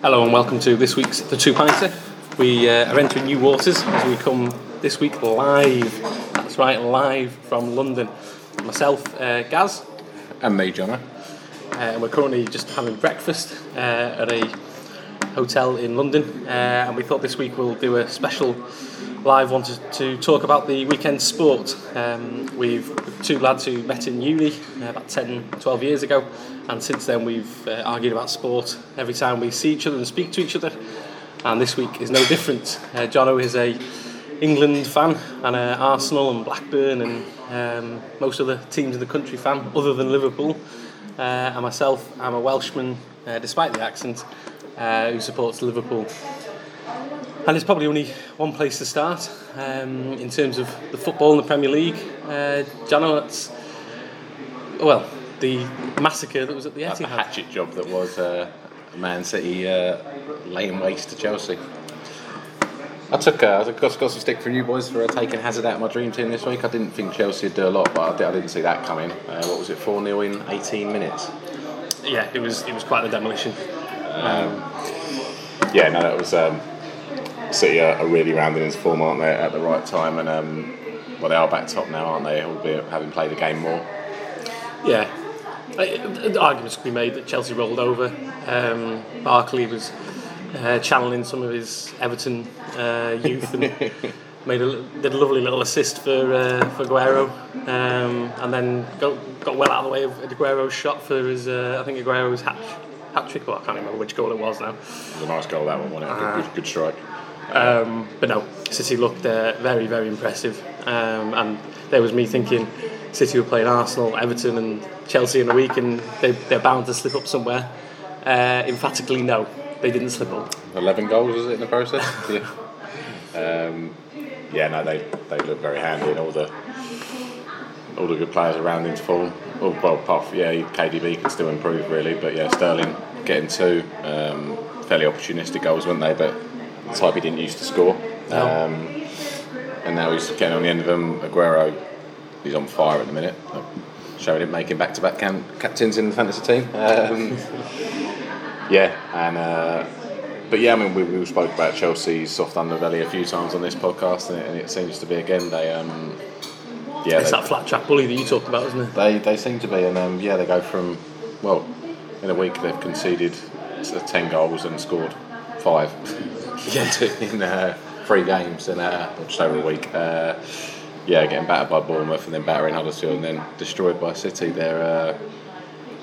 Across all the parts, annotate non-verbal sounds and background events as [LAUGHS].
Hello and welcome to this week's The Two Pinter. We uh, are entering new waters as we come this week live. That's right, live from London. Myself, uh, Gaz, And me, Jono. uh, and we're currently just having breakfast uh, at a hotel in London. Uh, and we thought this week we'll do a special live one to, to talk about the weekend sport. Um, we've two lads who met in uni uh, about 10, 12 years ago, and since then we've uh, argued about sport every time we see each other and speak to each other. And this week is no different. Uh, Jono is a England fan and Arsenal and Blackburn and um, most other teams in the country fan other than Liverpool. Uh, and myself, I'm a Welshman, uh, despite the accent, uh, who supports Liverpool. And there's probably only one place to start um, in terms of the football in the Premier League. Uh, Jono, that's well the massacre that was at the Like the hatchet job that was uh, Man City uh, laying waste to Chelsea. I took uh, I got, got some stick from you boys for uh, taking Hazard out of my dream team this week. I didn't think Chelsea would do a lot, but I, did, I didn't see that coming. Uh, what was it, 4 0 in 18 minutes? Yeah, it was it was quite the demolition. Yeah, no, that was. Um, City are, are really rounding into form, aren't they, at the right time? And um, well, they are back top now, aren't they? Albeit having played the game more. Yeah, Uh, the arguments could be made that Chelsea rolled over. Um, Barkley was uh, channeling some of his Everton uh, youth and [LAUGHS] made a, did a lovely little assist for uh, for Aguero, um, and then got, got well out of the way of Aguero's shot for his uh, I think Aguero's hat hat trick. Well, I can't remember which goal it was now. It was a nice goal that one, wasn't it? Good, good, good strike. Um, but no, City looked uh, very, very impressive. Um, and there was me thinking City were playing Arsenal, Everton, and Chelsea in a week, and they, they're bound to slip up somewhere. Uh, emphatically, no, they didn't slip up. 11 goals was it in the process? [LAUGHS] yeah. Um, yeah, no, they they look very handy, and all the all the good players around into form. Oh, well, from, yeah, KDB can still improve really, but yeah, Sterling getting two um, fairly opportunistic goals, weren't they? But the type he didn't used to score. Um, and now he's getting on the end of them. Aguero, he's on fire at the minute. Showing him making back-to-back cam- captains in the fantasy team. Um, [LAUGHS] yeah, and uh, but yeah, I mean, we, we spoke about Chelsea's soft underbelly a few times on this podcast, and it, and it seems to be again they um, yeah It's they, that flat track bully that you talked about, isn't it? they they seem to be, and um, yeah, they go from well in a week they've conceded ten goals and scored five [LAUGHS] Yeah. in uh, three games in uh, just over a week. Uh, yeah, getting battered by Bournemouth and then battering Huddersfield and then destroyed by City. They're uh,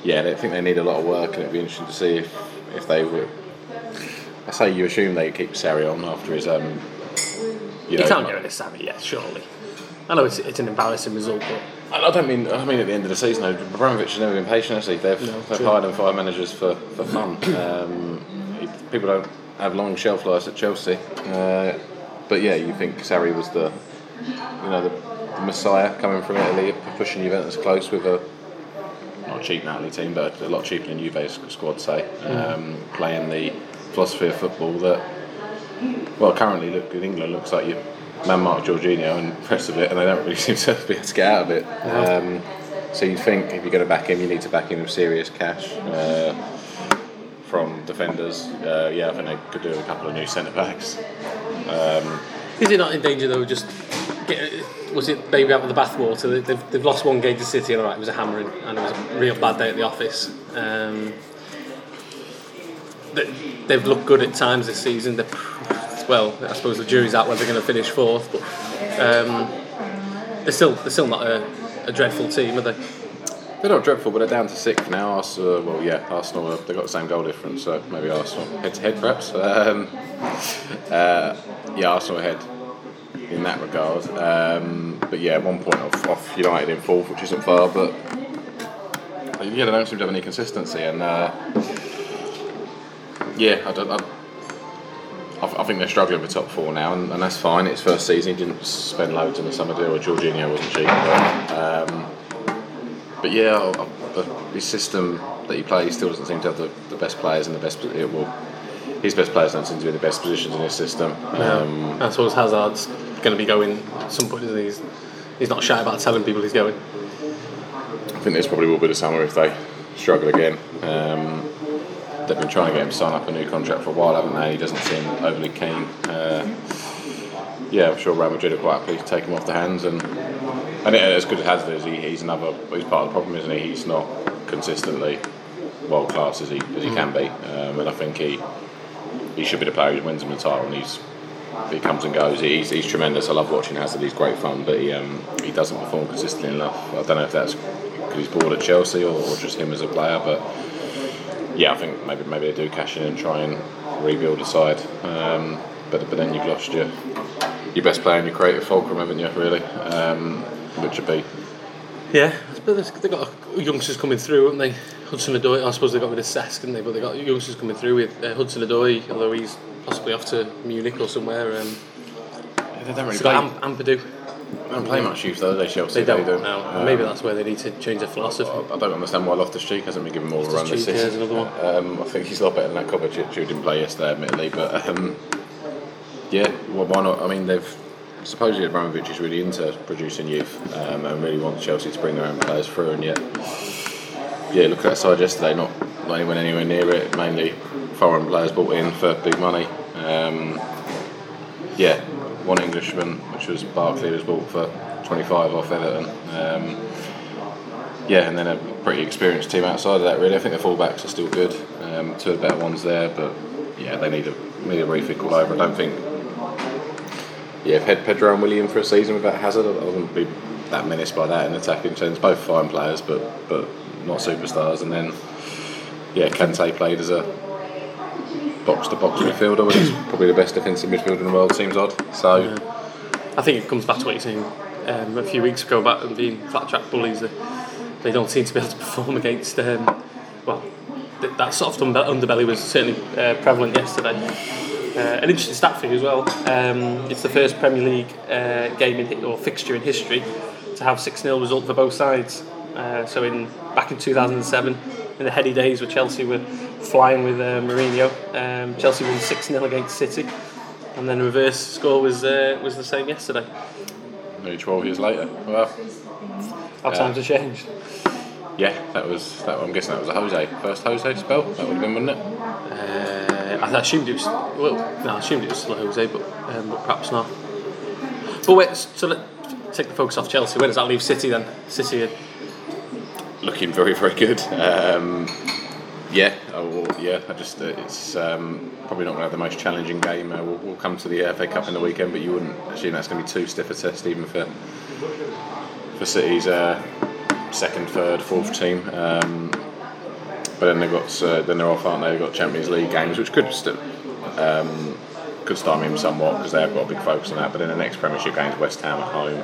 yeah, they think they need a lot of work, and it'd be interesting to see if if they would. I say you assume they keep Sarri on after his um. You, You can't get rid of Sarri yet, surely. I know it's, it's an embarrassing result, but I don't mean. I mean at the end of the season, though, Abramovich has never been patient. He? They've, No, they've hired and fired managers for for fun. [COUGHS] Um, people don't have long shelf lives at Chelsea. Uh, but yeah, you think Sarri was the, you know, the, the messiah coming from Italy, pushing Juventus close with a not cheap Napoli team, but a lot cheaper than Juve's squad say, um, playing the philosophy of football that, well, currently look in England looks like you man mark Jorginho and the rest of it, and they don't really [LAUGHS] seem to be able to get out of it. Um, so you think if you're going to back him, you need to back him with serious cash. Uh, from defenders, uh, yeah, I think they could do a couple of new centre backs. Is it not in danger though? Just get, was it baby out with the bathwater? They- They've, they've lost one game to City, and all right, it was a hammering, and it was a real bad day at the office. Um, they, they've looked good at times this season. They're, well, I suppose the jury's out whether they're going to finish fourth, but um, they're still they're still not a, a dreadful team, are they? They're not dreadful, but they're down to sixth now. Arsenal, well, yeah, Arsenal, uh, they've got the same goal difference, so maybe Arsenal head to head perhaps. Um, [LAUGHS] uh, yeah, Arsenal ahead in that regard. Um, but yeah, one point off, off United in fourth, which isn't far, but yeah, they don't seem to have any consistency. And uh, yeah, I, don't, I I think they're struggling for top four now, and, and that's fine. It's first season, he didn't spend loads in the summer deal, or Jorginho wasn't cheap. But, um, but yeah, I- I- the, his system that he plays still doesn't seem to have the, the best players in the best. It will, his best players don't seem to be in the best positions in his system. Um, I suppose Hazard's going to be going at some point. Isn't he? He's, he's not shy about telling people he's going. I think this probably will be the summer if they struggle again. Um, they've been trying to get him to sign up a new contract for a while, haven't they? He doesn't seem overly keen. Uh, yeah, I'm sure Real Madrid are quite happy to take him off the hands, and and as good as Hazard is, he, he's another he's part of the problem, isn't he? He's not consistently world class as he as he can be, um, and I think he he should be the player who wins him the title, and he's he comes and goes. He's, he's tremendous. I love watching Hazard. He's great fun, but he um, he doesn't perform consistently enough. I don't know if that's because he's bored at Chelsea or, or just him as a player, but yeah, I think maybe maybe they do cash in and try and rebuild a side. Um, but but then you've lost your your best player and your creative fulcrum, haven't you? Really, um, which would be Yeah, but there's- they've got youngsters coming through, haven't they? Hudson Odoi, I suppose they've got rid of Cesc, didn't they? But they got youngsters coming through with uh, Hudson Odoi, although he's possibly off to Munich or somewhere. Um, they don't really they've play. got Am- Ampadu. They don't play much youth though, they Chelsea? They don't do. now. Um, Maybe that's where they need to change their philosophy. I I don't understand why Loftus Cheek hasn't been given more of a run this season. another one. Um, I think he's a lot better than that Kovacic who didn't play yesterday, admittedly. But um, yeah, well, why not? I mean, they've supposedly Abramovich is really into producing youth um, and really wants Chelsea to bring their own players through, and yet, yeah, look at that side yesterday. Not not anyone anywhere near it. Mainly foreign players brought in for big money. Um, yeah, one Englishman, which was Barkley, was bought for 25 off Everton. Um, yeah, and then a pretty experienced team outside of that. Really, I think the fullbacks are still good. Um, two of the better ones there, but yeah, they need a need a rethink all over. I don't think. Yeah, Ped, Pedro and Willian for a season without Hazard, I wouldn't be that menaced by that in attacking terms. Both fine players, but but not superstars. And then yeah, Kante played as a box to box midfielder, which is probably the best defensive midfielder in the world. Seems odd. So. I think it comes back to what you're saying um, a few weeks ago about them being flat track bullies. They, they don't seem to be able to [LAUGHS] perform against. Um, well, th- that soft underbelly was certainly uh, prevalent yesterday. Uh, an interesting stat for you as well. Um, it's the first Premier League uh, game in, or fixture in history to have 6 0 result for both sides. Uh, so in back in 2007, in the heady days where Chelsea were flying with uh, Mourinho, um, Chelsea won 6 0 against City, and then reverse score was uh, was the same yesterday. Maybe 12 years later. Well, How Yeah. times have changed. yeah, that was. That, I'm guessing that was a Jose first Jose spell. That would have been, wouldn't it? Uh, I assumed it was well, no, I assumed it was still Jose, but um, but perhaps not. But wait, so let take the focus off Chelsea. Where does that leave City then? City, are- Looking very, very good. Um, yeah, I will, yeah. I just uh, it's um, probably not going to have the most challenging game. Uh, we'll, we'll come to the FA Cup in the weekend, but you wouldn't assume that's going to be too stiff a test, even for for City's uh, second, third, fourth team. Um, but then they've got uh, then they're off, aren't they? They've got Champions League games, which could still um, could stymie them somewhat because they have got a big focus on that. But then the next Premiership game is West Ham at home.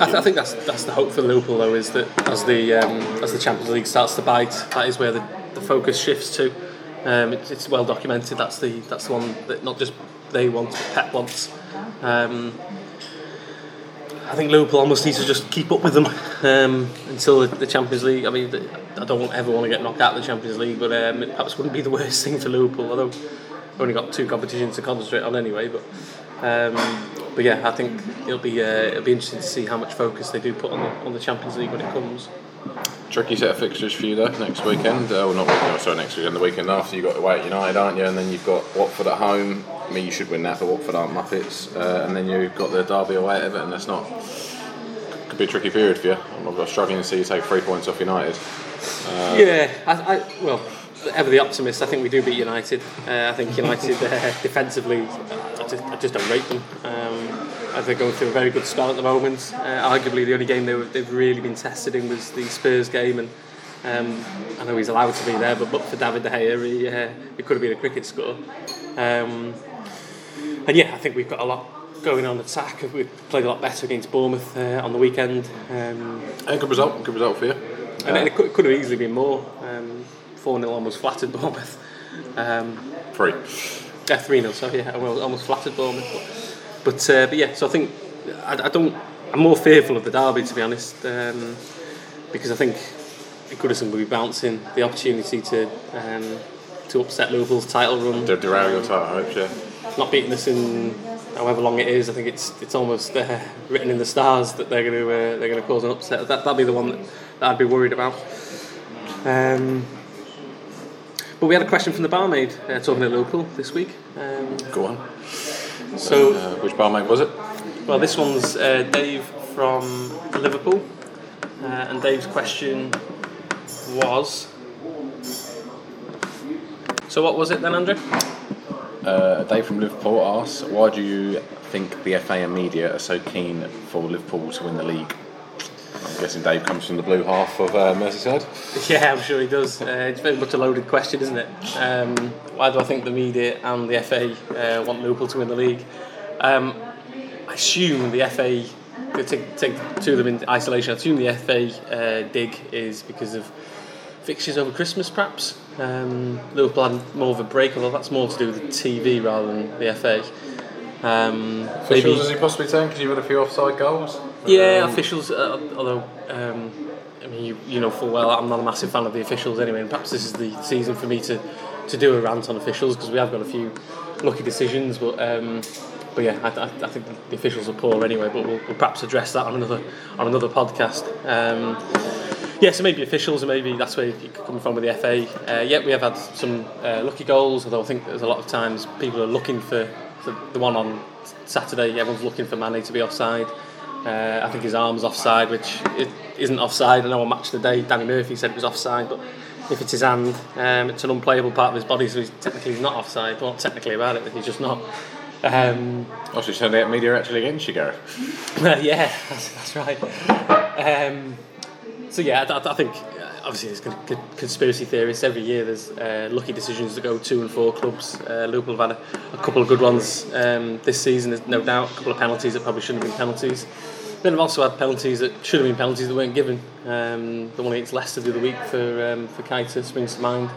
I, th- I think that's that's the hope for Liverpool though is that as the um, as the Champions League starts to bite, that is where the, the focus shifts to. Um, it's, well documented. That's the that's the one that not just they want, but Pep wants. Um, I think Liverpool almost needs to just keep up with them um, until the, Champions League. I mean, I don't ever want to get knocked out of the Champions League, but um, it perhaps wouldn't be the [LAUGHS] worst thing for Liverpool. Although we've only got two competitions to concentrate on anyway. But um, but yeah, I think it'll be uh, it'll be interesting to see how much focus they do put on the on the Champions League when it comes. Tricky set of fixtures for you though next weekend. Uh, well, not no, sorry, next weekend. The weekend after you got away at United, aren't you? And then you've got Watford at home. I mean, you should win that, but Watford aren't Muppets. Uh, and then you've got the derby away at Everton. That's not could be a tricky period for you. I'm struggling to see you take three points off United. yeah, I, I, well, ever the optimist. I think we do beat United. Uh, I think United uh, [LAUGHS] defensively, I just, I just don't rate them. Um, I think they're going through a very good start at the moment. Uh, arguably, the only game they were, they've really been tested in was the Spurs game, and um, I know he's allowed to be there, but but for David De Gea, he, uh, it could have been a cricket score. Um, and yeah, I think we've got a lot going on attack. We've played a lot better against Bournemouth uh, on the weekend. Um, And good result, good result for you. and it could, could have easily been more. Um, 4 0 almost flattered Bournemouth. Um, Three. yeah, 3 0, sorry, yeah, almost flattered Bournemouth. But, but, uh, but yeah, so I think I, I don't, I'm more fearful of the derby to be honest, um, because I think Goodison will be bouncing the opportunity to um, to upset Liverpool's title run. De- derail your title hopes, yeah. Not beating us in however long it is. I think it's it's almost uh, written in the stars that they're going to uh, they're going to cause an upset. That that'd be the one that, that I'd be worried about. Um, but we had a question from the barmaid uh, talking to Liverpool this week. Um, Go on. So, Uh, which barmaid was it? well, this one's uh, Dave from Liverpool, uh, and Dave's question was. So, what was it then, Andrew? Uh, Dave from Liverpool asks, why do you think the FA and media are so keen for Liverpool to win the league? I'm guessing Dave comes from the blue half of uh, Merseyside. [LAUGHS] Yeah, I'm sure he does. Uh, it's very much a loaded question, isn't it? Um, why do I think the media and the FA uh, want Liverpool to win the league? Um, I assume the FA, take, take two of them in isolation, I assume the FA uh, dig is because of fixtures over Christmas, perhaps. Um, Liverpool had more of a break, although that's more to do with the TV rather than the FA. Um, Officials, is he possibly saying? Because you've had a few offside goals. yeah, Um, officials. Uh, although, um, I mean, you, you know full well I'm not a massive fan of the officials anyway. And perhaps this is the season for me to, to do a rant on officials because we have got a few lucky decisions. But um, but yeah, I, I, I think the officials are poor anyway. But we'll, we'll perhaps address that on another on another podcast. Um, yeah, so maybe officials, and maybe that's where you're coming from with the FA. Uh, yeah, we have had some uh, lucky goals, although I think there's a lot of times people are looking for the, the one on Saturday. Everyone's looking for Mané to be offside. Uh, I think his arm's offside, which it isn't offside. I know on match today, Danny Murphy said it was offside, but if it's his hand, um, it's an unplayable part of his body, so he's technically not offside. Well, not technically about it, but he's just not. Um, Oh, so you're saying the media actually against you, Gareth? [LAUGHS] yeah, that's, that's right. Um, so yeah, I, I think obviously there's con- con- conspiracy theorists every year. There's uh, lucky decisions to go two and four clubs. Uh, Liverpool have had a, a couple of good ones um, this season. There's no doubt a couple of penalties that probably shouldn't have been penalties. Then I've also had penalties that should have been penalties that weren't given. Um, the one against Leicester the other week for um, for Keita springs to mind.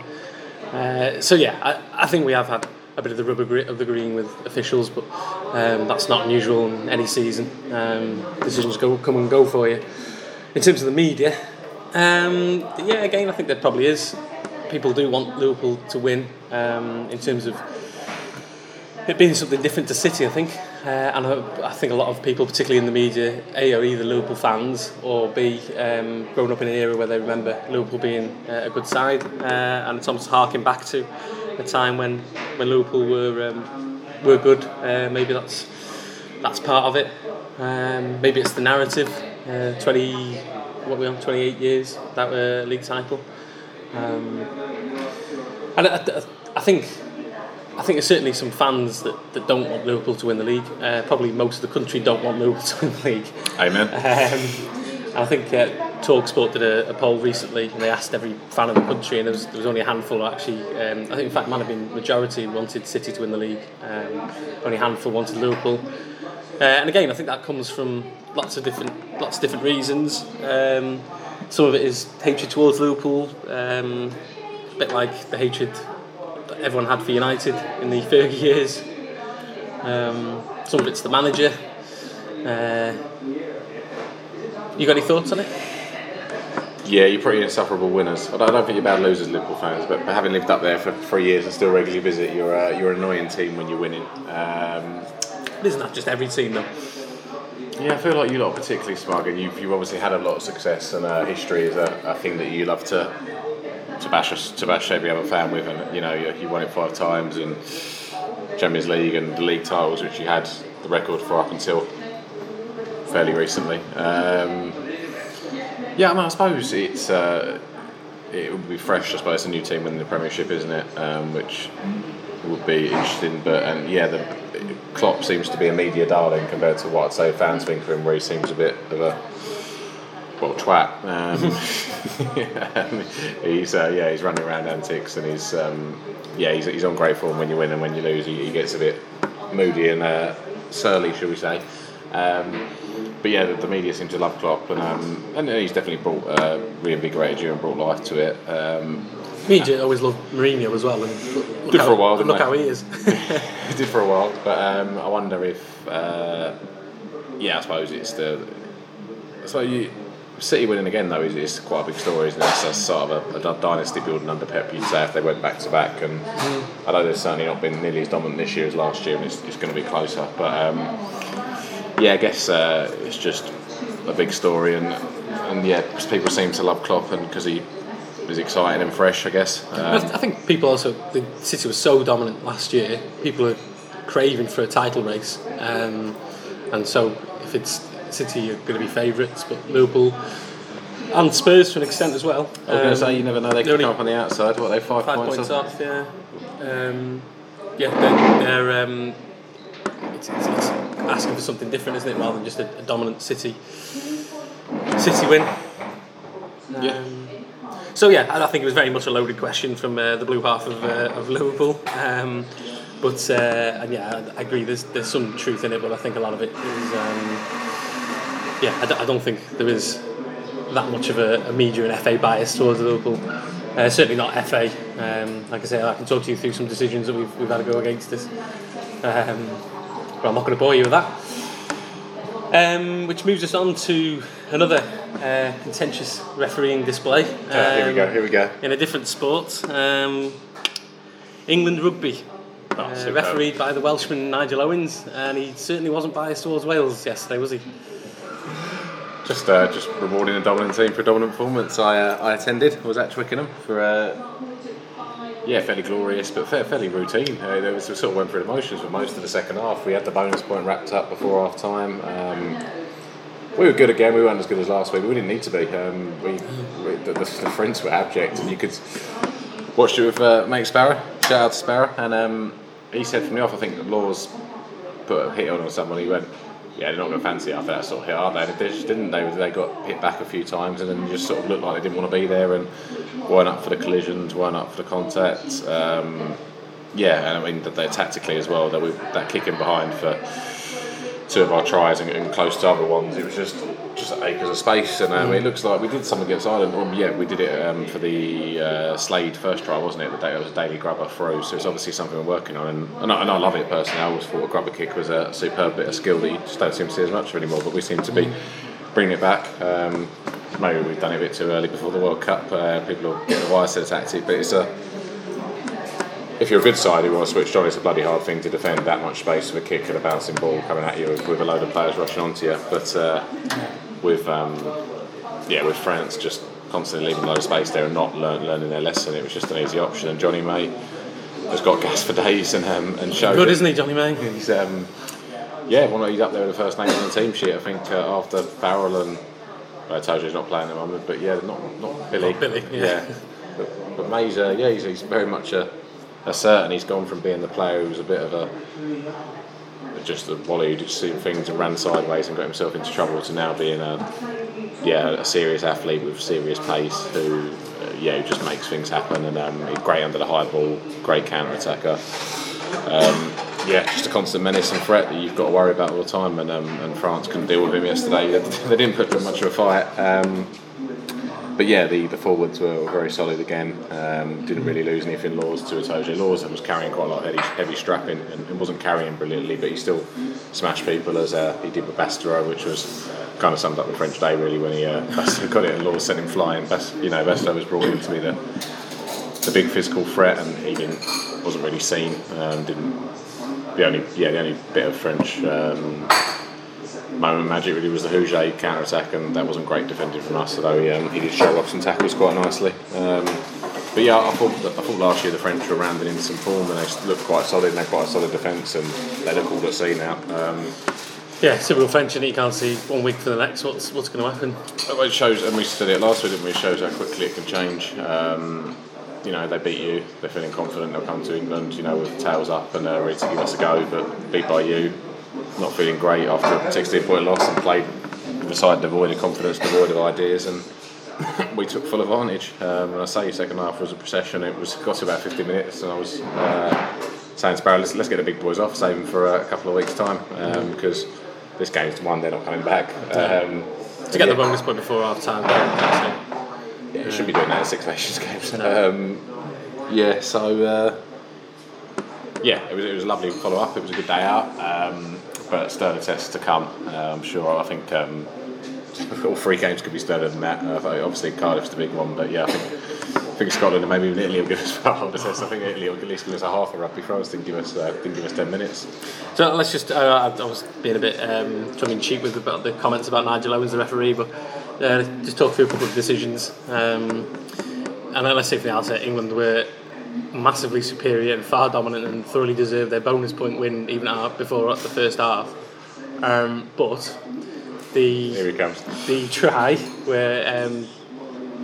Uh, so yeah, I, I think we have had a bit of the rubber gri- of the green with officials, but um, that's not unusual in any season. Um, decisions go come and go for you. In terms of the media, um, yeah, again, I think there probably is. People do want Liverpool to win. Um, in terms of it being something different to City, I think, uh, and I, I think a lot of people, particularly in the media, A are either Liverpool fans or B um, grown up in an era where they remember Liverpool being uh, a good side, uh, and it's almost harking back to a time when when Liverpool were um, were good. Uh, maybe that's that's part of it. Um, maybe it's the narrative. Uh, Twenty, what we on? Twenty eight years without a league title. Um, and I, I, I think I think there's certainly some fans that, that don't want Liverpool to win the league. Uh, probably most of the country don't want Liverpool to win the league. Amen. Um, I think uh, Talksport did a, a poll recently, and they asked every fan of the country, and there was, there was only a handful actually. Um, I think in fact, might have been majority wanted City to win the league. Um, only a handful wanted Liverpool. Uh, and again, I think that comes from lots of different lots of different reasons. Um, some of it is hatred towards Liverpool, um, a bit like the hatred that everyone had for United in the [LAUGHS] Fergie years. Um, some of it's the manager. Uh, you got any thoughts on it? Yeah, you're pretty insufferable winners. I don't, think you're bad losers, Liverpool fans, but, but having lived up there for three years and still regularly visit, you're uh, you're an annoying team when you're winning. Um, Isn't that just every team though? Yeah, I feel like you lot are particularly smug, and you've, you've obviously had a lot of success, and uh, history is a, a thing that you love to to bash to bash every other fan with, and you know you, you won it five times in Champions League and the league titles, which you had the record for up until fairly recently. Um, yeah, I mean, I suppose it's uh, it would be fresh. I suppose a new team winning the Premiership, isn't it? Um, which would be interesting. But and yeah, the Klopp seems to be a media darling compared to what I'd say fans think of him, where he seems a bit of a well twat. Um, [LAUGHS] [LAUGHS] he's uh, yeah, he's running around antics, and he's um, yeah, he's, he's on great form when you win, and when you lose, he, he gets a bit moody and uh, surly, shall we say? Um, but yeah, the, the media seem to love Klopp, and um, and he's definitely brought uh, reinvigorated you and brought life to it. Um, Media always loved Mourinho as well, and look, Did how, for a while, didn't Look how he is. [LAUGHS] he did for a while, but um, I wonder if uh, yeah, I suppose it's the so you. City winning again though is, is quite a big story, isn't it? It's a sort of a, a dynasty building under Pep. You'd say if they went back to back, and I know they've certainly not been nearly as dominant this year as last year, and it's, it's going to be closer. But um, yeah, I guess uh, it's just a big story, and and yeah, people seem to love Klopp, and because he is exciting and fresh, I guess. I, Um, I think people also the City was so dominant last year. People are craving for a title race, um, and so if it's City are going to be favourites, but Liverpool and Spurs to an extent as well. I was going Um, to say you never know they they're can come up on the outside. What are they five, five points, points off? off. Yeah, um, yeah, they're, they're um, it's, it's, it's asking for something different, isn't it, rather than just a, a dominant City City win. Yeah. So yeah, I I think it was very much a loaded question from uh, the blue half of, uh, of Liverpool. Um, but uh, and yeah, I I agree. There's there's some truth in it, but I think a lot of it is. Um, yeah, I, d- I don't think there is that much of a, a media and FA bias towards Liverpool. Uh, certainly not FA. Um, like I say, I can talk to you through some decisions that we've, we've had to go against us. Um, but I'm not going to bore you with that. Um, which moves us on to another uh, contentious refereeing display. Ah, here we go. Um, Here we go. In a different sport, um, England rugby. Uh, refereed by the Welshman Nigel Owens, and he certainly wasn't biased towards Wales yesterday, was he? Just, uh, just rewarding a dominant team for a dominant performance. I, uh, I attended. Was at Twickenham for, uh, yeah, fairly glorious, but fair, fairly routine. Uh, there was, we sort of went through the motions for most of the second half. We had the bonus point wrapped up before half time. Um, we were good again. We weren't as good as last week. We didn't need to be. Um, we, we the, the, the French were abject, and you could watch it with uh, mate Sparrow. Shout out to Sparrow, and um, he said from the off, I think Lawes put a hit on or someone. He went, "Yeah, they're not going to fancy after that sort of hit, are they?" They just didn't. They they got hit back a few times, and then just sort of looked like they didn't want to be there and weren't up for the collisions, weren't up for the contact. Um, yeah, and I mean they tactically as well. That we that kicking behind for two of our tries and, and close to other ones. It was just just acres of space, and um, it looks like we did something against Ireland. Well, yeah, we did it um, for the uh, Slade first try, wasn't it? The day it was a daily grubber throw, so it's obviously something we're working on. And, and, I, and I love it personally. I always thought a grubber kick was a superb bit of skill that you just don't seem to see as much of anymore. But we seem to be bringing it back. Um, maybe we've done it a bit too early before the World Cup. Uh, people will get the wire to the tactic, but it's a if you're a good side who want to switch on, it's a bloody hard thing to defend that much space with a kick and a bouncing ball coming at you with, with a load of players rushing onto you. But uh, with um, yeah, with France just constantly leaving a load of space there and not learn, learning their lesson, it was just an easy option. And Jonny May has got gas for days and um, and showed Good, it. isn't he, Jonny May? He's um, yeah, one of he's up there with the first name on the team sheet. I think uh, after Farrell and I told you he's not playing at the moment, but yeah, not not Billy. Not Billy, yeah. But, but May's uh, yeah, he's, he's very much a, a certain. He's gone from being the player who was a bit of a just who just seen things and ran sideways and got himself into trouble to now being a yeah a serious athlete with serious pace who uh, yeah just makes things happen and um, great under the high ball, great counter attacker. Um, yeah, just a constant menace and threat that you've got to worry about all the time. And, um, and France couldn't deal with him yesterday. They, they didn't put up much of a fight. Um, but yeah, the, the forwards were, very solid again. Um, didn't really lose anything. Lawes to Itoje. Lawes was carrying quite a lot of heavy, heavy strapping and, and wasn't carrying brilliantly, but he still smashed people as uh, he did with Bastareaud, which was kind of summed up the French day really when he uh, [LAUGHS] got it and Lawes sent him flying. Bast, you know, Bastareaud was brought in to be the the big physical threat, and he didn't wasn't really seen. Um, didn't the only yeah the only bit of French um, moment magic really was the Huget counter attack, and that wasn't great defending from us. Although he, um, he did show off some tackles quite nicely. Um, but yeah, I thought I thought last year the French were rounding into some form, and they looked quite solid. and They're quite a solid defence, and they look all at sea now. Um, Yeah, typical French, and you can't see one week for the next what's what's going to happen. It shows, and we said it last week, didn't we? It shows how quickly it can change. Um, you know, they beat you, they're feeling confident, they'll come to England, you know, with tails up and uh, ready to give us a go, but beat by you, not feeling great after a 16 point loss and played with a side devoid of confidence, devoid of ideas, and we took full advantage. Um, and I say second half was a procession, it was got to about 50 minutes, and I was uh, saying to Sparrow, let's, let's get the big boys off, save them for a couple of weeks' time, um, because this game's one, they're not coming back. Um, To get yeah. the bonus point before half time. Yeah. Yeah, you should be doing that at Six Nations [LAUGHS] games. Um, yeah, so uh, yeah, it was it was a lovely follow up. It was a good day out, um, but sterner tests to come. Uh, I'm sure. I think um, all three games could be sterner than that. Uh, obviously, Cardiff's the big one, but yeah, I think. I think Scotland and maybe even Italy will give us [LAUGHS] far. I think Italy will at least give us a half a rugby. France didn't give us uh, didn't give us ten minutes. So let's just. Uh, I was being a bit um, tongue in cheek with about the comments about Nigel Owens, the referee, but uh, just talk through a couple of decisions. Um, and let's say from the outset, England were massively superior and far dominant and thoroughly deserved their bonus point win even at, before the first half. Um, but the Here he comes. the try where um,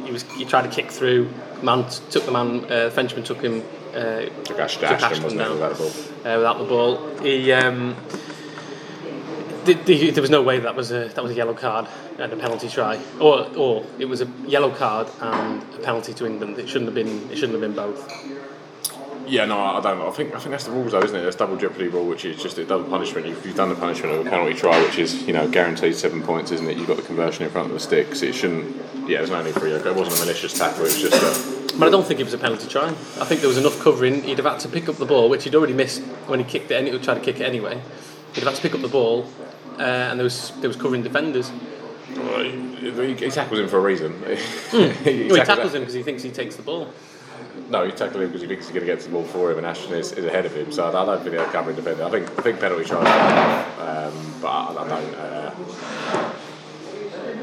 he was he tried to kick through, man took the man, uh, Frenchman took him. Uh, Took Ashton, Took Ashton Ashton it, down. without the ball? uh, without the ball. He, um, the, the, there was no way that was a that was a yellow card and a penalty try, or or it was a yellow card and a penalty to England. It shouldn't have been. It shouldn't have been both. Yeah, no, I don't. I think I think that's the rules, though, isn't it? There's double jeopardy rule, which is just a double punishment. You've, you've done the punishment of a penalty try, which is you know guaranteed seven points, isn't it? You've got the conversion in front of the sticks. It shouldn't. Yeah, there's no need for a. It wasn't a malicious tackle. It was just a. But I don't think it was a penalty try. I think there was enough covering. He'd have had to pick up the ball, which he'd already missed when he kicked it. And he would try to kick it anyway. He'd have had to pick up the ball, uh, and there was there was covering defenders. Well, he, he tackles him for a reason. [LAUGHS] he, [LAUGHS] No, he tackles- tackles him because he thinks he takes the ball. No, he tackles him because he thinks he's going to get the ball for him, and Ashton is, is ahead of him. So I don't think they're covering defender. I think I think penalty try, um, but I, I don't. Uh,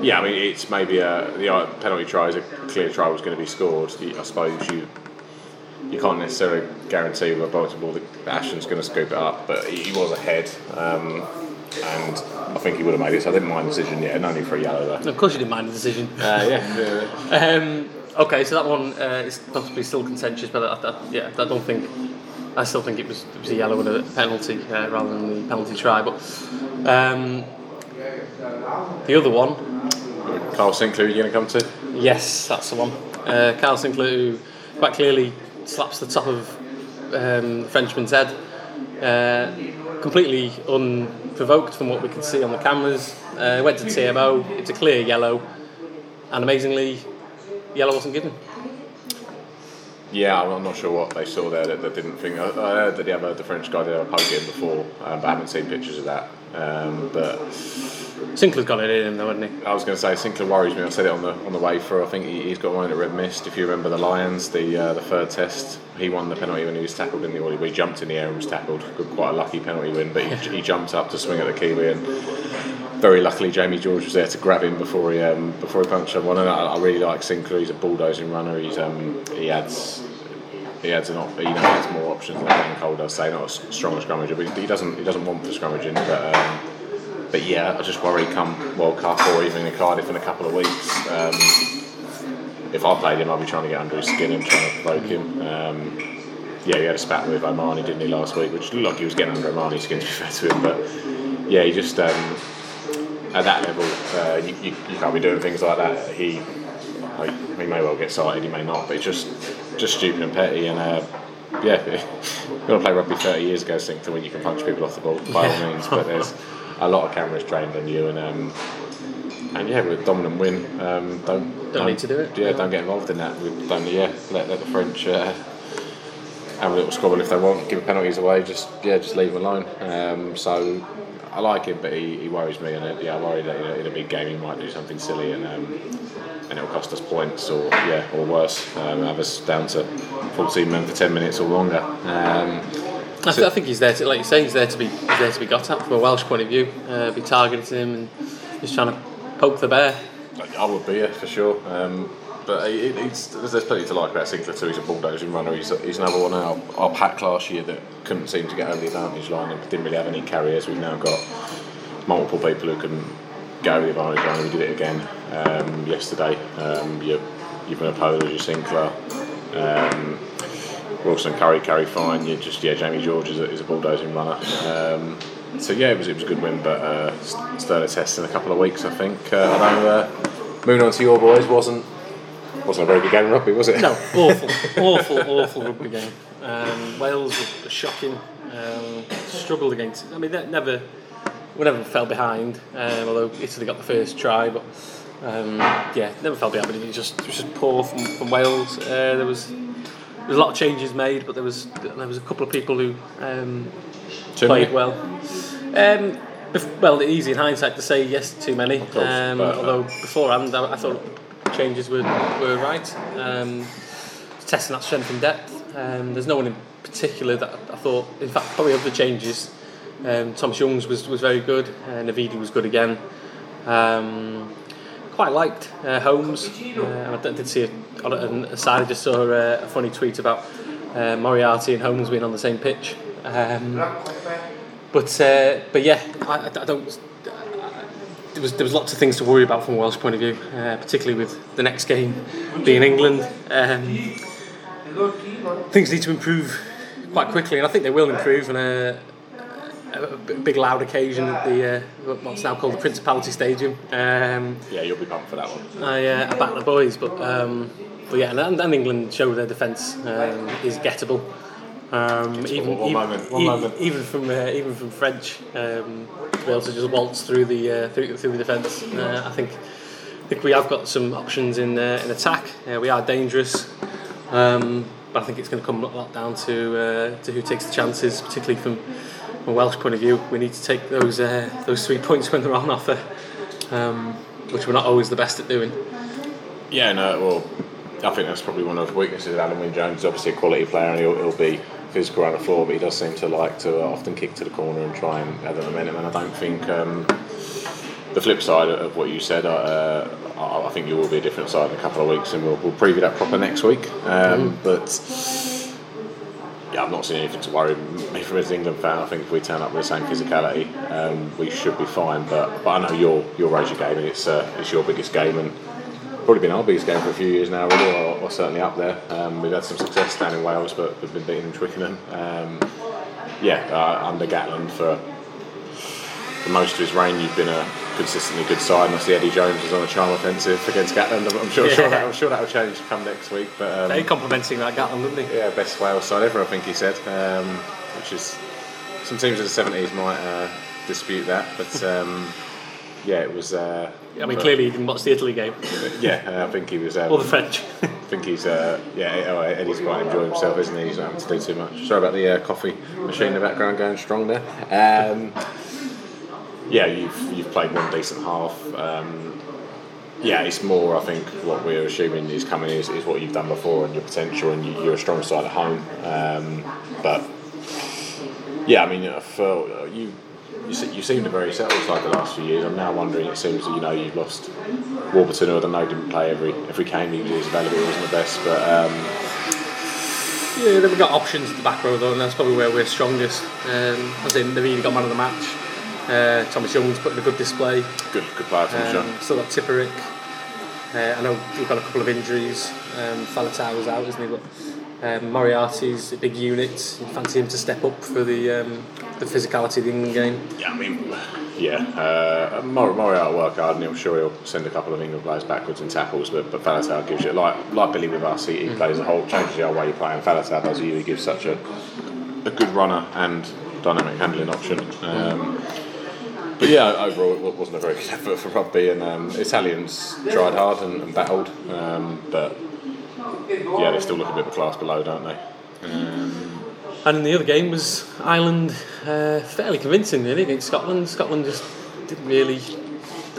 yeah, I mean it's maybe a the uh, penalty try is a clear try was going to be scored. I suppose you you can't necessarily guarantee with a ball ball that Ashton's going to scoop it up, but he, he was ahead. Um, and I think he would have made it, so I didn't mind the decision. Yeah, no need for a yellow though. Of course, you didn't mind the decision. Uh, yeah, yeah, yeah. Um, okay, so that one uh, is possibly still contentious, but I, I, yeah, I don't think. I still think it was, it was a yellow and a penalty uh, rather than the penalty try. But um, the other one, Kyle Sinckler, you're going to come to? yes, that's the one. Uh, Kyle Sinckler, who quite clearly slaps the top of um, the Frenchman's head, uh, completely unprovoked from what we could see on the cameras. Uh, went to TMO. It's a clear yellow, and amazingly, yellow wasn't given. Yeah, I'm not sure what they saw there that, didn't think. I, heard that the French guy did a poke him before, um, but I haven't seen pictures of that. Um, but Sinckler's got it in him, though, hasn't he? I was going to say Sinckler worries me. I said it on the on the way through. I think he, he's got one at Red Mist. If you remember the Lions, the uh, the third test, he won the penalty when he was tackled in the or he jumped in the air and was tackled. Quite a lucky penalty win, but he, he jumped up to swing at the Kiwi and. Very luckily, Jamie George was there to grab him before he um, before he punched someone. And I, I really like Sinckler. He's a bulldozing runner. He's um, he adds he adds an op- he adds more options than Dan Cole does. Say not a strong scrummager, but he doesn't he doesn't want for scrummaging. But um, but yeah, I just worry come World Cup or even in Cardiff in a couple of weeks. Um, if I played him, I'd be trying to get under his skin and trying to provoke him. Um, yeah, he had a spat with O'Mahony, didn't he, last week? Which looked like he was getting under O'Mahony's skin to be [LAUGHS] fair to him. But yeah, he just um, at that level, uh, you, you, you can't be doing things like that. He like, he may well get cited, he may not, but it's just just stupid and petty. And uh, yeah, [LAUGHS] you got to play rugby 30 years ago, think to when you can punch people off the ball by all means. But there's a lot of cameras trained on you, and um, and yeah, with a dominant win, um, don't Don't need to do it. Yeah, don't get involved in that. We don't yeah, let, let the French. Uh, have a little squabble if they want, give penalties away, just yeah, just leave them alone. Um, so I like him, but he, he worries me, and uh, yeah, I worry that you know, in a big game he might do something silly and um, and it'll cost us points or yeah, or worse, um, have us down to 14 men for 10 minutes or longer. Um, I, th- I think he's there to, like you say, he's there to be he's there to be got at from a Welsh point of view. Uh, be targeting him and just trying to poke the bear. I would be, yeah, for sure. Um, but it, there's, there's plenty to like about Sinckler too. He's a bulldozing runner. He's, he's another one our, our pack last year that couldn't seem to get over the advantage line and didn't really have any carriers. We've now got multiple people who can go over the advantage line. We did it again um, yesterday. Um, you, you've been a Polish, your Sinckler. Um, Wilson Curry carry fine. You just yeah, Jamie George is a, is a bulldozing runner. Um, so yeah, it was it was a good win, but uh, Sterling test in a couple of weeks, I think. Uh, I know. Uh, moving on to your boys wasn't wasn't a very good game of rugby, was it? No, awful, [LAUGHS] awful, awful rugby game. Um, Wales were shocking. Um, struggled against. I mean, they never, we never fell behind. Um, although Italy got the first try, but um, yeah, never fell behind. But it was just it was just poor from, from Wales. Uh, there was there was a lot of changes made, but there was there was a couple of people who um, played well. Um, bef- well, it's easy in hindsight to say yes, too many. course, um, but- although beforehand, I, I thought changes were were right. Um, testing that strength and depth. Um, there's no one in particular that I thought. In fact, probably of the changes, um, Thomas Youngs was, was very good. Uh, Navidi was good again. Um, quite liked uh, Holmes. Uh, and I did- did see a, on an side, I just saw a, a funny tweet about uh, Moriarty and Holmes being on the same pitch. Um, but uh, but yeah, I, I don't. There was there was lots of things to worry about from a Welsh point of view, uh, particularly with the next game being England. Um, things need to improve quite quickly, and I think they will improve. And uh, a big loud occasion at the uh, what's now called the Principality Stadium. Um, yeah, you'll be pumped for that one. I, uh, I the boys, but um, but yeah, and, and England show their defence um, is gettable. Um, even, one even, moment, one moment. even from uh, even from French um, to be able to just waltz through the uh, through, through the defence. Uh, I think I think we have got some options in uh, in attack. Uh, we are dangerous, um, but I think it's going to come a lot down to uh, to who takes the chances, particularly from from a Welsh point of view. We need to take those uh, those three [LAUGHS] points when they're on offer, um, which we're not always the best at doing. Yeah, no, well, I think that's probably one of the weaknesses of Alun Wyn Jones. He's obviously a quality player and he'll, he'll be physical around the floor, but he does seem to like to often kick to the corner and try and have the momentum. And I don't think um, the flip side of what you said, uh, I I think you will be a different side in a couple of weeks, and we'll, we'll preview that proper next week. Um, But yeah, I've not seen anything to worry me from as an England fan. I think if we turn up with the same physicality, um, we should be fine. But but I know you're you're Rosie game, and it's uh, it's your biggest game, and probably been our biggest game for a few years now, really, or, or certainly up there. Um, we've had some success down in Wales, but we've been beaten in Twickenham. Um, yeah, uh, under Gatland for for most of his reign, you've been a consistently good side. And I see Eddie Jones was on a charm offensive against Gatland. I'm, I'm sure, sure that I'm sure that will change come next week. But um, Very complimenting that Gatland, didn't he? yeah, best Wales side ever, I think he said. Um, which is some teams in the seventies might uh, dispute that, but [LAUGHS] um, yeah, it was. Uh, I mean, clearly he didn't watch the Italy game [LAUGHS] Yeah, uh, I think he was. Um, or the French. [LAUGHS] I think he's. Uh, yeah, oh, Eddie's quite enjoying himself, isn't he? He's not having to do too much. Sorry about the uh, coffee machine in the background going strong there. Um, yeah, you've you've played one decent half. Um, yeah, it's more. I think what we're assuming is coming is, is what you've done before and your potential, and you, you're a strong side at home. Um, but yeah, I mean, for you, you, you seemed a very settled side the last few years. I'm now wondering. It seems that you know you've lost Warburton, who I don't know didn't play every every game. He was available. He wasn't the best, but um, yeah, they've got options at the back row though, and that's probably where we're strongest. Um, as in, they've either got man of the match. Uh, Thomas Young's put in a good display. good good player from Um, Sean. still got Tipuric. Uh, I know we've got a couple of injuries. Um, Faletau was out, isn't he? But um, Moriarty's a big unit. You fancy him to step up for the um, the physicality of the England game. Yeah, I mean, yeah. Uh, Mor- Moriarty will work hard, and he'll sure he'll send a couple of England players backwards in tackles. But but Faletau gives you like like Billy with us. He, he plays a whole changes the whole way you play, and Faletau does you. He gives such a a good runner and dynamic handling option. Um, but yeah, overall it wasn't a very good effort for rugby, and um, Italians tried hard and, and battled, um, but yeah, they still look a bit of a class below, don't they? And in the other game was Ireland, uh, fairly convincing really against Scotland. Scotland just didn't really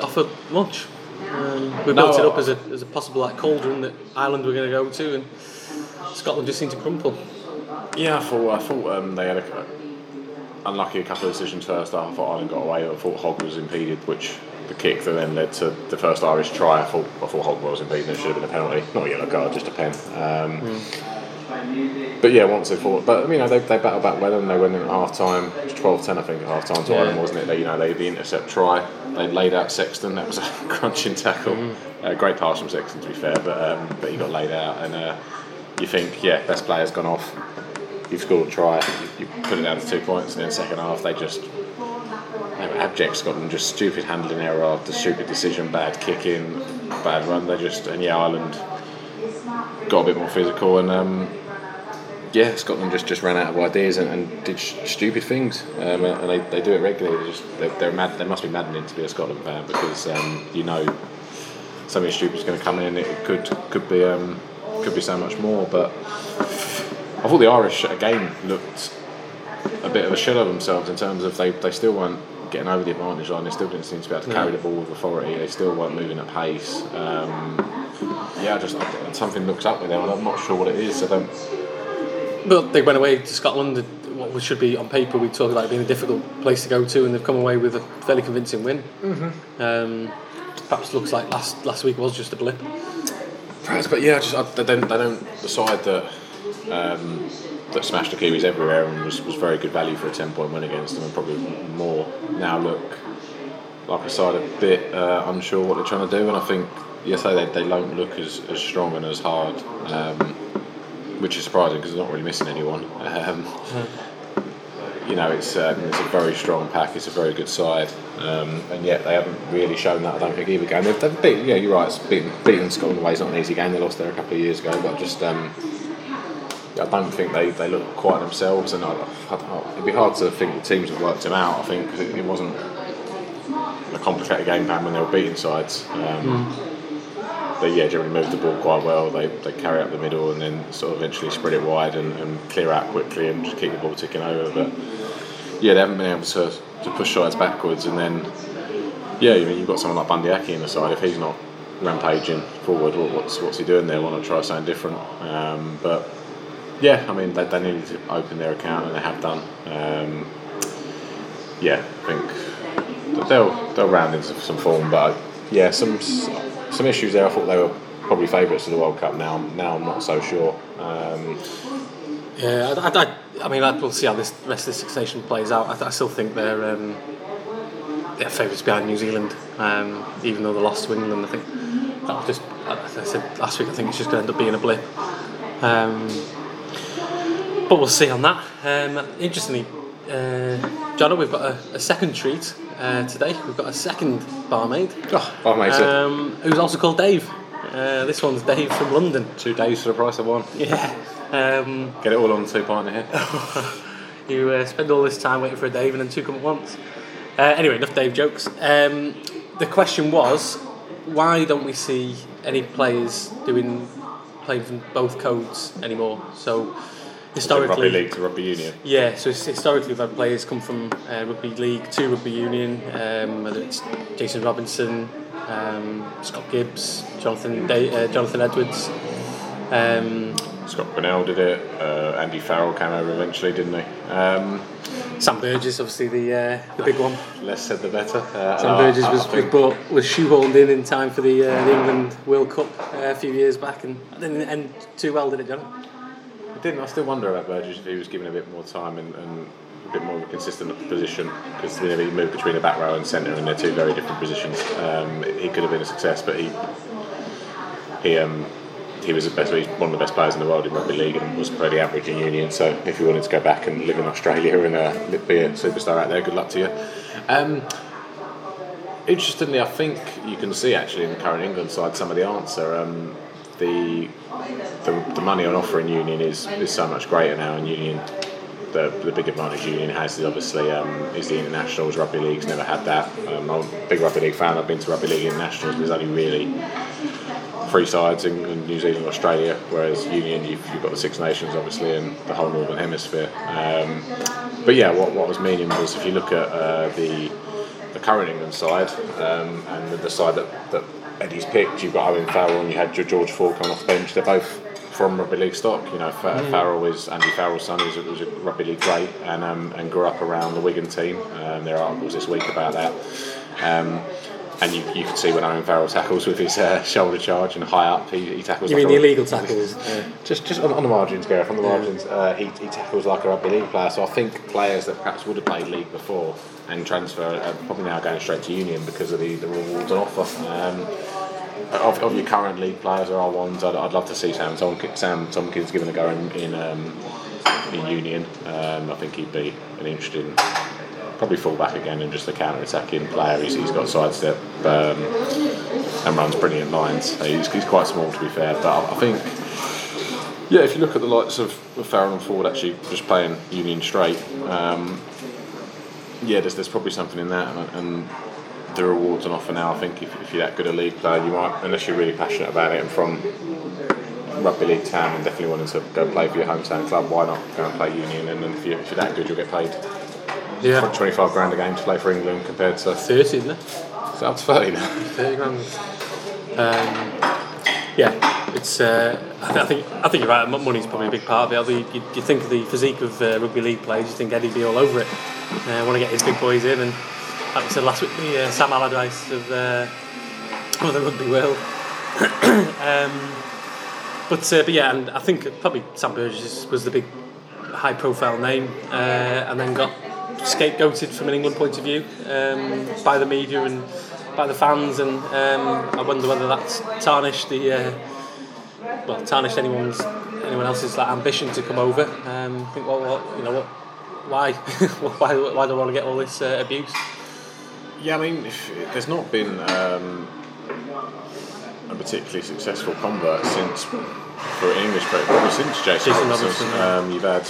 offer much. Um, we No, built it up as a, as a possible like cauldron that Ireland were going to go to, and Scotland just seemed to crumple. Yeah, I thought I thought um, they had a, unlucky a couple of decisions first half. I thought Ireland got away. I thought Hogg was impeded, which the kick that then led to the first Irish try. I thought I thought Hogg was impeded. It should have been a penalty, not a yellow card, just a pen. Um, But yeah, once they fought, but you know they, they battled back well and they went in at half time. It was 12-10 I think at half time to Yeah. Ireland, wasn't it? They you know they the intercept try. They laid out Sexton. That was a [LAUGHS] crunching tackle. Uh, great pass from Sexton to be fair, but um, but he got laid out and. Uh, you think, yeah, best player's gone off. You've scored a try. You, you put it down to two points, and then second half they just were abject. Scotland just stupid handling error after stupid decision, bad kicking, bad run. They just and yeah, Ireland got a bit more physical, and um, yeah, Scotland just, just ran out of ideas and, and did sh- stupid things, um, and they, they do it regularly. They just they're, they're mad. They must be maddening to be a Scotland fan because um, you know something stupid's going to come in. It could could be um, could be so much more. But I thought the Irish again looked a bit of a shell of themselves in terms of they, they still weren't getting over the advantage line. They still didn't seem to be able to carry the ball with authority. They still weren't moving at pace. Um, yeah, just something looks up with them. and I'm not sure what it is. I don't. But they went away to Scotland, what should be on paper, we talk about it being a difficult place to go to, and they've come away with a fairly convincing win. Mm-hmm. Um, perhaps looks like last last week was just a blip. Perhaps, but yeah, just I, they don't they don't the side that um, that smashed the Kiwis everywhere and was, was very good value for a ten point win against them, and probably more now look like a side a bit uh, unsure what they're trying to do, and I think yes, they they don't look as, as strong and as hard, um, which is surprising because they're not really missing anyone. Um, [LAUGHS] you know, it's um, it's a very strong pack. It's a very good side, um, and yet they haven't really shown that. I don't think either game. They've, they've beat, yeah, you're right. It's beaten, beating Scotland away is not an easy game. They lost there a couple of years ago, but just um, I don't think they, they look quite themselves. And I, I, I, it'd be hard to think the teams have worked him out. I think because it, it, wasn't a complicated game plan when they were beating sides. Mm they yeah generally move the ball quite well. They, they carry up the middle and then sort of eventually spread it wide and, and clear out quickly and just keep the ball ticking over. But yeah, they haven't been able to, to push sides backwards. And then yeah, you mean you've got someone like Bundee Aki in the side. If he's not rampaging forward, what's what's he doing there? Want to try something different? Um, but yeah, I mean they, they needed to open their account and they have done. Um, yeah, I think they'll they'll round into some form, but yeah, some some issues there. I thought they were probably favourites of the World Cup. Now, now I'm not so sure. Um, yeah, I, I, I, mean, we'll see how this rest of the Six Nations plays out. I, I still think they're um, they're favourites behind New Zealand, um, even though they lost to England. I think that just, as I said last week, I think it's just going to end up being a blip. Um, but we'll see on that. Um, interestingly, uh, John, we've got a, a second treat uh, today. We've got a second barmaid. Oh, barmaid. Um, who's also called Dave. Uh, this one's Dave from London. Two days for the price of one. Yeah. Um, Get it all on two partner here. [LAUGHS] you uh, spend all this time waiting for a Dave and then two come at once. Uh, anyway, enough Dave jokes. Um, the question was, why don't we see any players doing playing from both codes anymore? So historically rugby league to rugby union. Yeah, so historically we've had players come from uh, rugby league to rugby union, um, whether it's Jason Robinson, um, Scott Gibbs, Jonathan uh, Jonathan Edwards. Um, Scott Quinnell did it. Uh, Andy Farrell came over eventually, didn't he? Um, Sam Burgess, obviously the uh, the big one. Less said the better. Uh, Sam Burgess was, was brought was shoehorned in in time for the, uh, the England World Cup uh, a few years back, and didn't end too well, did it, John? Didn't. I still wonder about Burgess if he was given a bit more time and, and a bit more of a consistent position because you know, he moved between the back row and centre and they're two very different positions. Um, he could have been a success, but he he um, he was best, he's one of the best players in the world in rugby league and was pretty average in Union. So if you wanted to go back and live in Australia and uh, be a superstar out there, good luck to you. Um, interestingly, I think you can see actually in the current England side some of the answer. Um, the, the, the money on offer in Union is, is so much greater now. In Union, the, the big advantage Union has is obviously um, is the internationals. Rugby league's never had that. Um, I'm a big rugby league fan. I've been to rugby league internationals. There's only really three sides in, in New Zealand, Australia. Whereas Union, you've, you've, got the Six Nations obviously and the whole Northern Hemisphere. Um, but yeah, what, what was meaning was if you look at uh, the the current England side um, and the, the side that, that Eddie's picked. You've got Owen Farrell and you had your George Ford coming off the bench. They're both from rugby league stock. You know, mm. Farrell is Andy Farrell's son, who's a, who's a rugby league great, and um, and grew up around the Wigan team. Um, there are articles this week about that. Um, and you, you can see when Owen Farrell tackles with his uh, [LAUGHS] shoulder charge and high up, he, he tackles. You like mean the illegal tackles? yeah. [LAUGHS] Just just on, on, the margins, Gareth. On the yeah. margins, uh, he, he tackles like a rugby league player. So I think players that perhaps would have played league before and transfer are probably now going straight to union because of the, the rewards on offer. Um, of, of your current league players, there are ones I'd, I'd love to see Sam, Tomkins, Sam Tomkins given a go in in, um, in Union. Um, I think he'd be an interesting, probably full back again and just a counter attacking player. He's, he's got sidestep um, and runs brilliant lines. He's, he's quite small to be fair, but I, think yeah, if you look at the likes of, of Farrell and Ford actually just playing Union straight, um, yeah, there's, there's probably something in that, and, and the rewards on offer now. I think if, if, you're that good a league player, you might, unless you're really passionate about it and from rugby league town and definitely wanting to go play for your hometown club, why not go and play Union? And then if, you, if you're that good, you'll get paid. Yeah. 25 grand a game to play for England compared to 30, isn't it? It's up to 30 now. 30 grand. [LAUGHS] Um, yeah, it's. Uh, I think I think you're right. Money's probably a big part of it. You, you, think of the physique of uh, rugby league players, you think Eddie'd be all over it. Uh, want to get his big boys in and like we said last week, the uh, Sam Allardyce of, uh, of the rugby world. [COUGHS] um, but uh, but yeah, and I think probably Sam Burgess was the big high profile name, uh, and then got scapegoated from an England point of view um, by the media and by the fans, and um, I wonder whether that's tarnished the uh, well tarnished anyone's anyone else's like ambition to come over. Um, I think what, what you know what why why why do I want to get all this uh, abuse? Yeah, I mean, there's not been um, a particularly successful convert since for English player, probably since Jason, Jason Robinson. Robinson, yeah. Um, you've had,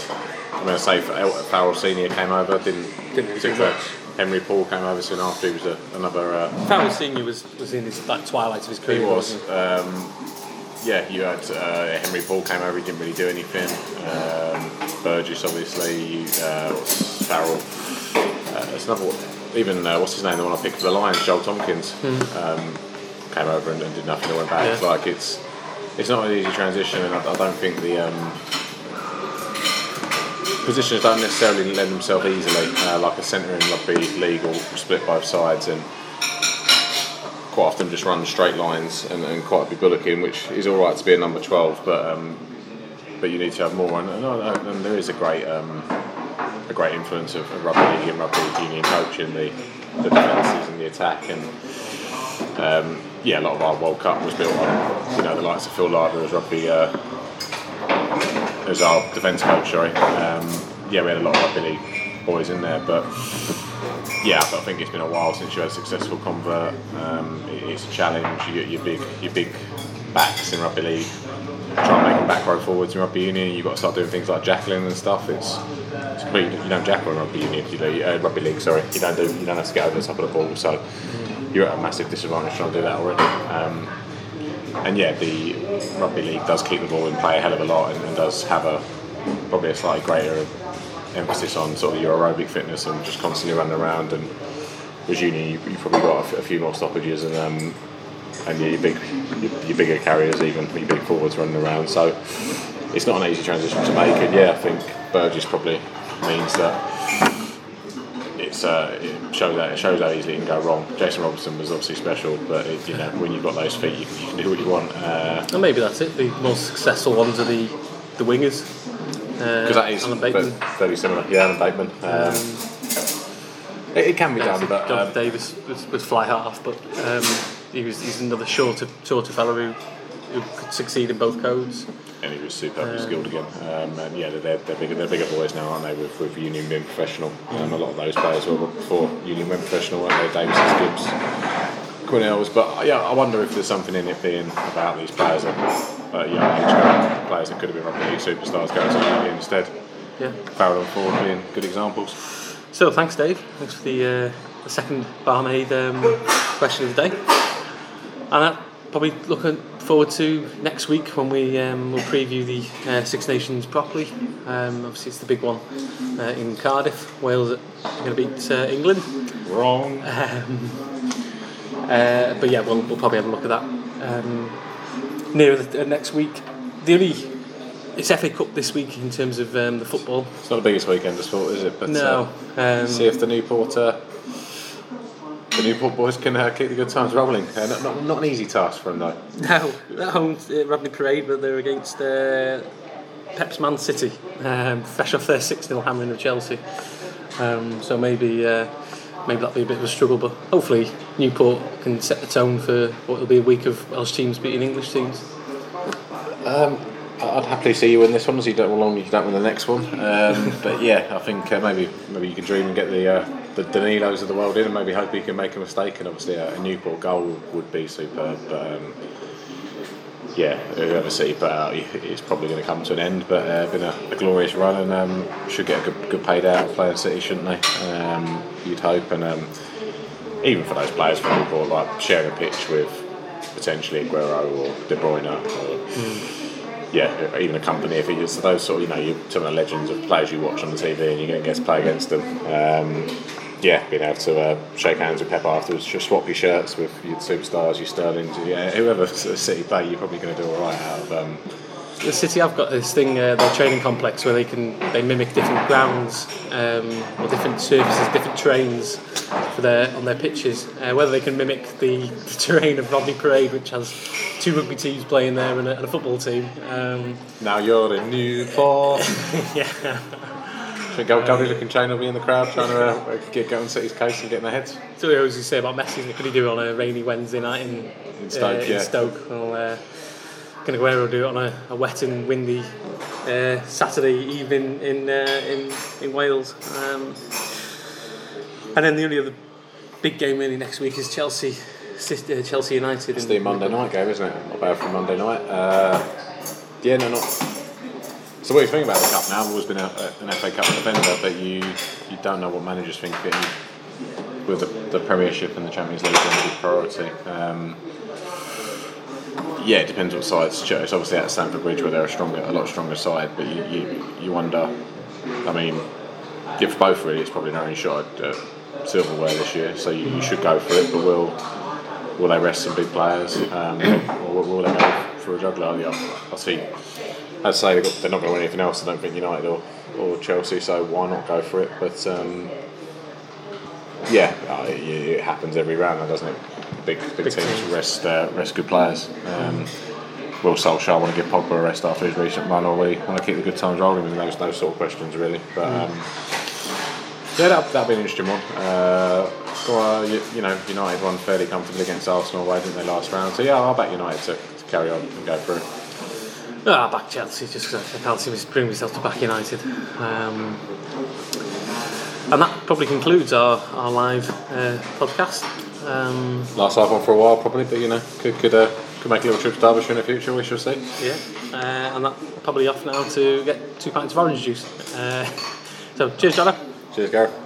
I'm going to say, El- Farrell Senior came over, didn't Didn't particularly-. Henry Paul came over soon after. He was a, another. Uh, Farrell Senior was was in his like twilight of his career. he was. Um, yeah, you had uh, Henry Paul came over. He didn't really do anything. Um, Burgess, obviously. Uh, Farrell. Uh, there's another one. Even uh, what's his name? The one I picked for the Lions, Joel Tomkins, um, came over and, and did nothing. and went back. Yeah. It's like it's it's not an easy transition, and I, I don't think the um, positions don't necessarily lend themselves easily. Uh, like a centre in rugby league will split both sides and quite often just run straight lines and, and quite be bullocking, which is all right to be a number 12, but um, but you need to have more. And, and, and there is a great um, a great influence of, of rugby league and rugby union coaching the the defences and the attack and. Um, yeah, a lot of our World Cup was built on, you know, the likes of Phil Larder as rugby, uh, as our defence coach. Sorry, um, yeah, we had a lot of rugby boys in there, but yeah, I think it's been a while since you had a successful convert. Um, it's a challenge. You get your big, your big backs in rugby league. Try and make them back row forwards in rugby union. You've got to start doing things like jackling and stuff. It's, it's you don't in rugby union. You do uh, rugby league. Sorry, you don't do. You don't have to get over the top of the ball. So you're at a massive disadvantage trying to do that already. Um, and yeah, the rugby league does keep the ball in play a hell of a lot and, and does have a probably a slightly greater emphasis on sort of your aerobic fitness and just constantly running around. And with union, you, you've probably got a, few more stoppages and um, and your big your, your bigger carriers even your big forwards running around. So it's not an easy transition to make. And yeah, I think Burgess probably means that it's uh, it shows that it shows how easily it can go wrong. Jason Robinson was obviously special, but it, you know when you've got those feet, you can, you can do what you want. Uh, And maybe that's it. The most successful ones are the the wingers. Because because that is Alan Bateman. ve- very similar. Yeah, Alan Bateman. Um, it, it can be done, but um, Davies was, was fly half, but um, he was he's another shorter shorter fellow who, who could succeed in both codes. and he was superbly skilled again. Um, and yeah, they're, they're bigger, they're bigger boys now, aren't they? With, with Union being professional, um, a lot of those players were before Union went professional, weren't they? Davies, Gibbs, Quinnells. But uh, yeah, I wonder if there's something in it being about these players at at young age, players that could have been rugby league superstars going to Union instead. Yeah. Farrell and Ford being good examples. So thanks, Dave. Thanks for the, uh, the second barmaid um, question of the day. And uh, probably looking forward to next week when we um, will preview the uh, Six Nations properly. Um, obviously, it's the big one uh, in Cardiff. Wales are going to beat uh, England. Wrong. [LAUGHS] Uh, but yeah, we'll, we'll probably have a look at that um, nearer the, uh, next week. The only it's FA Cup this week in terms of um, the football. It's not the biggest weekend of sport, is it? But No, uh, um, see if the Newport. Uh, the Newport boys can uh, keep the good times rolling. Uh, not, not, not an easy task for them though. [LAUGHS] No, at home uh, Rodney Parade, but they're against uh, Pep's Man City, um, fresh off their 6 0 hammering of Chelsea. Um, so maybe uh, maybe that'll be a bit of a struggle, but hopefully Newport can set the tone for what will be a week of Welsh teams beating English teams. Um, I'd happily see you win this one, as you don't long you don't win the next one. Um, [LAUGHS] but yeah, I think uh, maybe maybe you can dream and get the uh, the Danilos of the world in, and maybe hope you can make a mistake. And obviously, a, a Newport goal would be superb. But um, yeah, whoever City put out, it's probably going to come to an end. But uh, been a, a glorious run, and um, should get a good, good paid out playing City, shouldn't they? Um, you'd hope, and um, even for those players from Newport, like sharing a pitch with potentially Aguero or De Bruyne or yeah, even a Kompany if it's those sort of you know you some of the legends of players you watch on the TV and you get get to play against them. Yeah, being able to uh, shake hands with Pep afterwards, just swap your shirts with your superstars, your Sterlings, yeah, whoever [LAUGHS] City play, you're probably going to do all right out of. Um, The City have got this thing, uh, their training complex, where they can they mimic different grounds um, or different surfaces, different terrains for their on their pitches. Uh, whether they can mimic the, [LAUGHS] the terrain of Rodney Parade, which has two rugby teams playing there and a, and a football team. Um, Now you're in Newport. [LAUGHS] yeah, Think Gal- Gabby Lookin Chain will be in the crowd trying to uh, get going City's case and get in their heads. so what always you say about Messi, what could he do on a rainy Wednesday night in, In Stoke, uh, yeah. in Stoke? Well, uh, go will do it on a, a wet and windy uh, Saturday evening in uh, in in Wales. Um, and then the only other big game really next week is Chelsea, uh, Chelsea United. It's the Monday night game, isn't it? Not bad for Monday night. Uh, yeah, no, not. So what do you think about the cup now? I've always been an FA Cup defender, but you you don't know what managers think. With the, the Premiership and the Champions League being a priority. Um, yeah, it depends what sides. It's obviously at Stamford Bridge where they're a stronger, a lot stronger side, but you, you, you wonder. I mean, for both really, it's probably their only shot at silverware this year, so you, you should go for it. But will will they rest some big players, um, or will they go for a juggler? Yeah, I see. I'd say they've got, they're not going to win anything else. I don't think United or, or Chelsea, so why not go for it? But um, yeah, uh, it, it happens every round, now, doesn't it? Big big, teams, teams. rest uh, rest good players. Um, will Solskjaer want to give Pogba a rest after his recent run, or will he want to keep the good times rolling? With those those sort of questions, really. But um, yeah, that that'll be an interesting one. Uh, well, you, you know, United won fairly comfortably against Arsenal away, didn't they, last round? So yeah, I'll back United to, to carry on and go through. Ah, back Chelsea, just 'cause I can't seem to bring myself to back United. Um, and that probably concludes our, our live uh, podcast. Um, Last live one for a while, probably, but you know, could could uh, could make a little trip to Derbyshire in the future. We shall see. yeah, uh, and that probably off now to get two pints of orange juice. Uh, [LAUGHS] so, cheers, Jono. Cheers, Gareth.